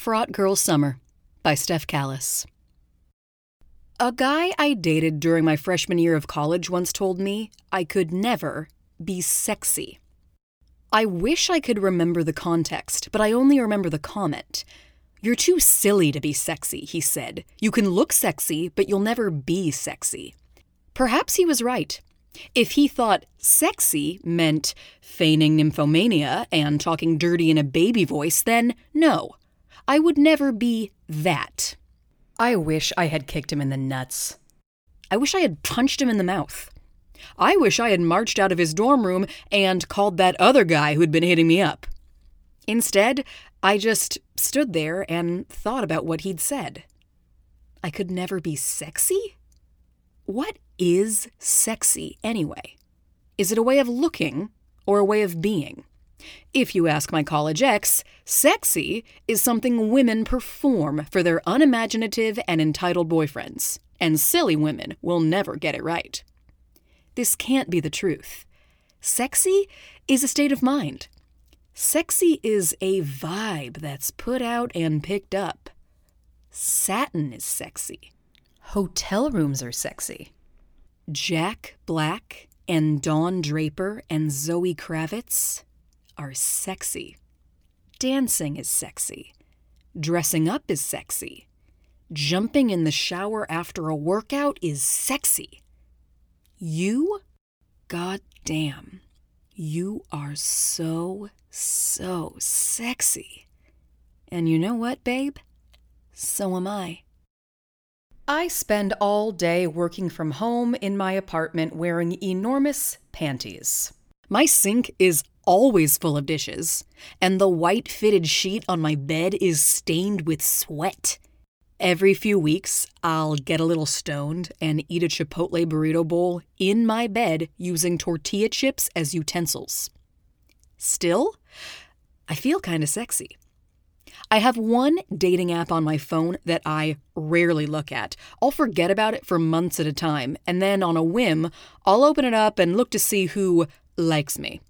Fraught Girl Summer by Steff Callis. A guy I dated during my freshman year of college once told me I could never be sexy. I wish I could remember the context, but I only remember the comment. You're too silly to be sexy, he said. You can look sexy, but you'll never be sexy. Perhaps he was right. If he thought sexy meant feigning nymphomania and talking dirty in a baby voice, then no, I would never be that. I wish I had kicked him in the nuts. I wish I had punched him in the mouth. I wish I had marched out of his dorm room and called that other guy who'd been hitting me up. Instead, I just stood there and thought about what he'd said. I could never be sexy? What is sexy anyway? Is it a way of looking or a way of being? If you ask my college ex, sexy is something women perform for their unimaginative and entitled boyfriends, and silly women will never get it right. This can't be the truth. Sexy is a state of mind. Sexy is a vibe that's put out and picked up. Satin is sexy. Hotel rooms are sexy. Jack Black and Don Draper and Zoe Kravitz are sexy. Dancing is sexy. Dressing up is sexy. Jumping in the shower after a workout is sexy. You, god damn, you are so, so sexy. And you know what, babe? So am I. I spend all day working from home in my apartment wearing enormous panties. My sink is always full of dishes, and the white fitted sheet on my bed is stained with sweat. Every few weeks, I'll get a little stoned and eat a Chipotle burrito bowl in my bed using tortilla chips as utensils. Still, I feel kind of sexy. I have one dating app on my phone that I rarely look at. I'll forget about it for months at a time, and then on a whim, I'll open it up and look to see who likes me.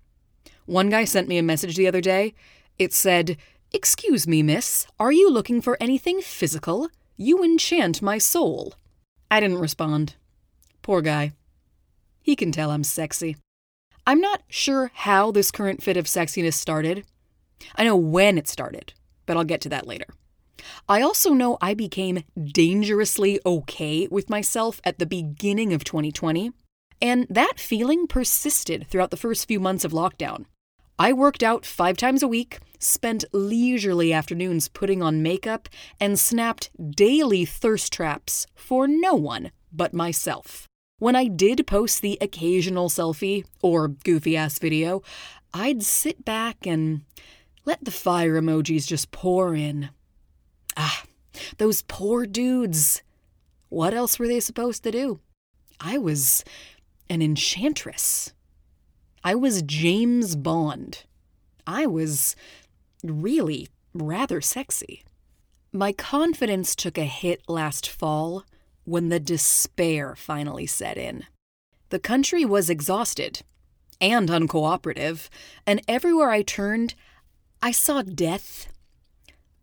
One guy sent me a message the other day. It said, Excuse me, miss, are you looking for anything physical? You enchant my soul. I didn't respond. Poor guy. He can tell I'm sexy. I'm not sure how this current fit of sexiness started. I know when it started, but I'll get to that later. I also know I became dangerously okay with myself at the beginning of 2020, and that feeling persisted throughout the first few months of lockdown. I worked out five times a week, spent leisurely afternoons putting on makeup, and snapped daily thirst traps for no one but myself. When I did post the occasional selfie or goofy ass video, I'd sit back and let the fire emojis just pour in. Ah, those poor dudes. What else were they supposed to do? I was an enchantress. I was James Bond. I was really rather sexy. My confidence took a hit last fall when the despair finally set in. The country was exhausted and uncooperative, and everywhere I turned, I saw death.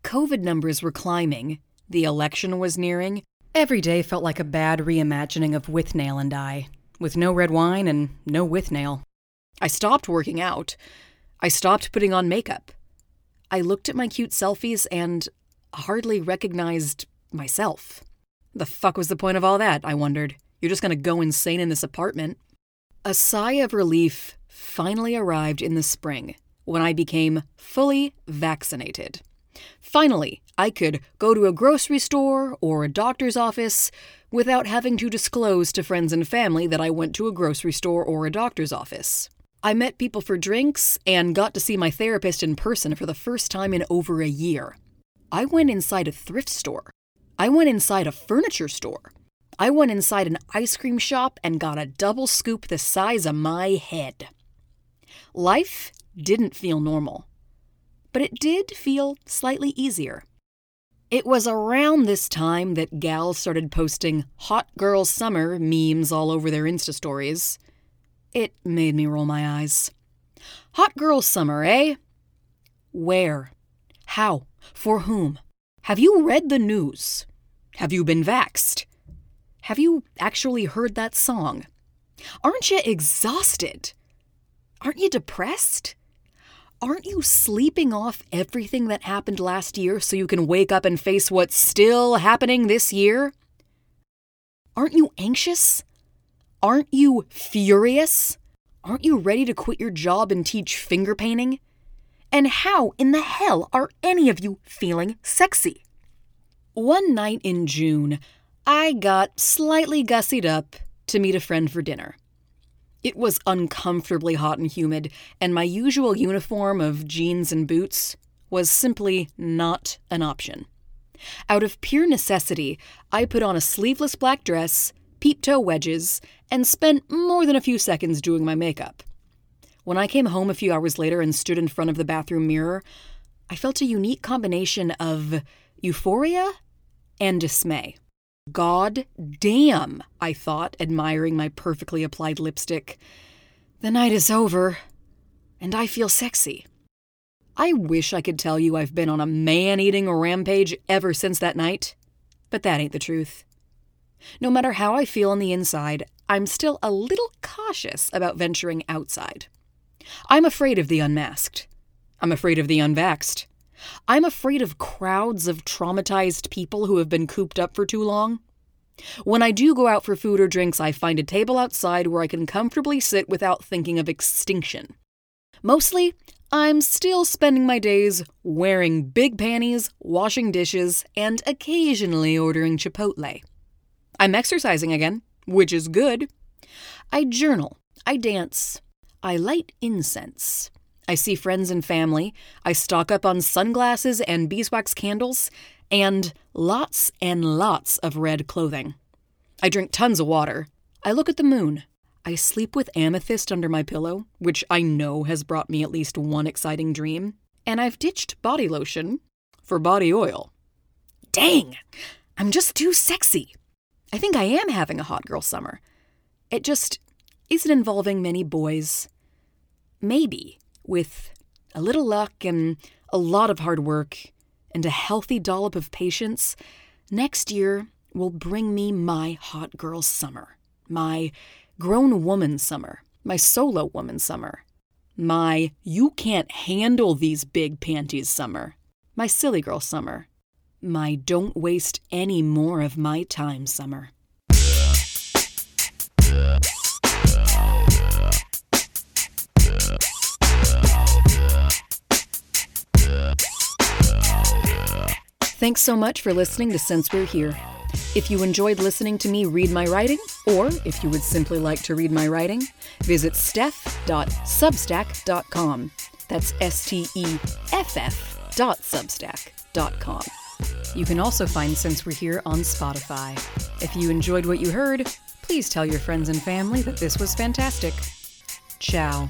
COVID numbers were climbing, the election was nearing. Every day felt like a bad reimagining of Withnail and I, with no red wine and no Withnail. I stopped working out. I stopped putting on makeup. I looked at my cute selfies and hardly recognized myself. The fuck was the point of all that? I wondered. You're just gonna go insane in this apartment. A sigh of relief finally arrived in the spring when I became fully vaccinated. Finally, I could go to a grocery store or a doctor's office without having to disclose to friends and family that I went to a grocery store or a doctor's office. I met people for drinks and got to see my therapist in person for the first time in over a year. I went inside a thrift store. I went inside a furniture store. I went inside an ice cream shop and got a double scoop the size of my head. Life didn't feel normal, but it did feel slightly easier. It was around this time that gals started posting hot girl summer memes all over their Insta stories. It made me roll my eyes. Hot girl summer, eh? Where? How? For whom? Have you read the news? Have you been vaxed? Have you actually heard that song? Aren't you exhausted? Aren't you depressed? Aren't you sleeping off everything that happened last year so you can wake up and face what's still happening this year? Aren't you anxious? Aren't you furious? Aren't you ready to quit your job and teach finger painting? And how in the hell are any of you feeling sexy? One night in June, I got slightly gussied up to meet a friend for dinner. It was uncomfortably hot and humid, and my usual uniform of jeans and boots was simply not an option. Out of pure necessity, I put on a sleeveless black dress, peep toe wedges, and spent more than a few seconds doing my makeup. When I came home a few hours later and stood in front of the bathroom mirror, I felt a unique combination of euphoria and dismay. God damn, I thought, admiring my perfectly applied lipstick. The night is over, and I feel sexy. I wish I could tell you I've been on a man eating rampage ever since that night, but that ain't the truth. No matter how I feel on the inside, I'm still a little cautious about venturing outside. I'm afraid of the unmasked. I'm afraid of the unvaxxed. I'm afraid of crowds of traumatized people who have been cooped up for too long. When I do go out for food or drinks, I find a table outside where I can comfortably sit without thinking of extinction. Mostly, I'm still spending my days wearing big panties, washing dishes, and occasionally ordering Chipotle. I'm exercising again, which is good. I journal, I dance, I light incense. I see friends and family. I stock up on sunglasses and beeswax candles, and lots and lots of red clothing. I drink tons of water. I look at the moon. I sleep with amethyst under my pillow, which I know has brought me at least one exciting dream. And I've ditched body lotion for body oil. Dang! I'm just too sexy. I think I am having a hot girl summer. It just isn't involving many boys. Maybe with a little luck and a lot of hard work and a healthy dollop of patience, next year will bring me my hot girl summer, my grown woman summer, my solo woman summer, my you can't handle these big panties summer, my silly girl summer, my don't waste any more of my time summer. Thanks so much for listening to Since We're Here. If you enjoyed listening to me read my writing, or if you would simply like to read my writing, visit steff.substack.com. That's S T E F F dot substack.com. You can also find Since We're Here on Spotify. If you enjoyed what you heard, please tell your friends and family that this was fantastic. Ciao.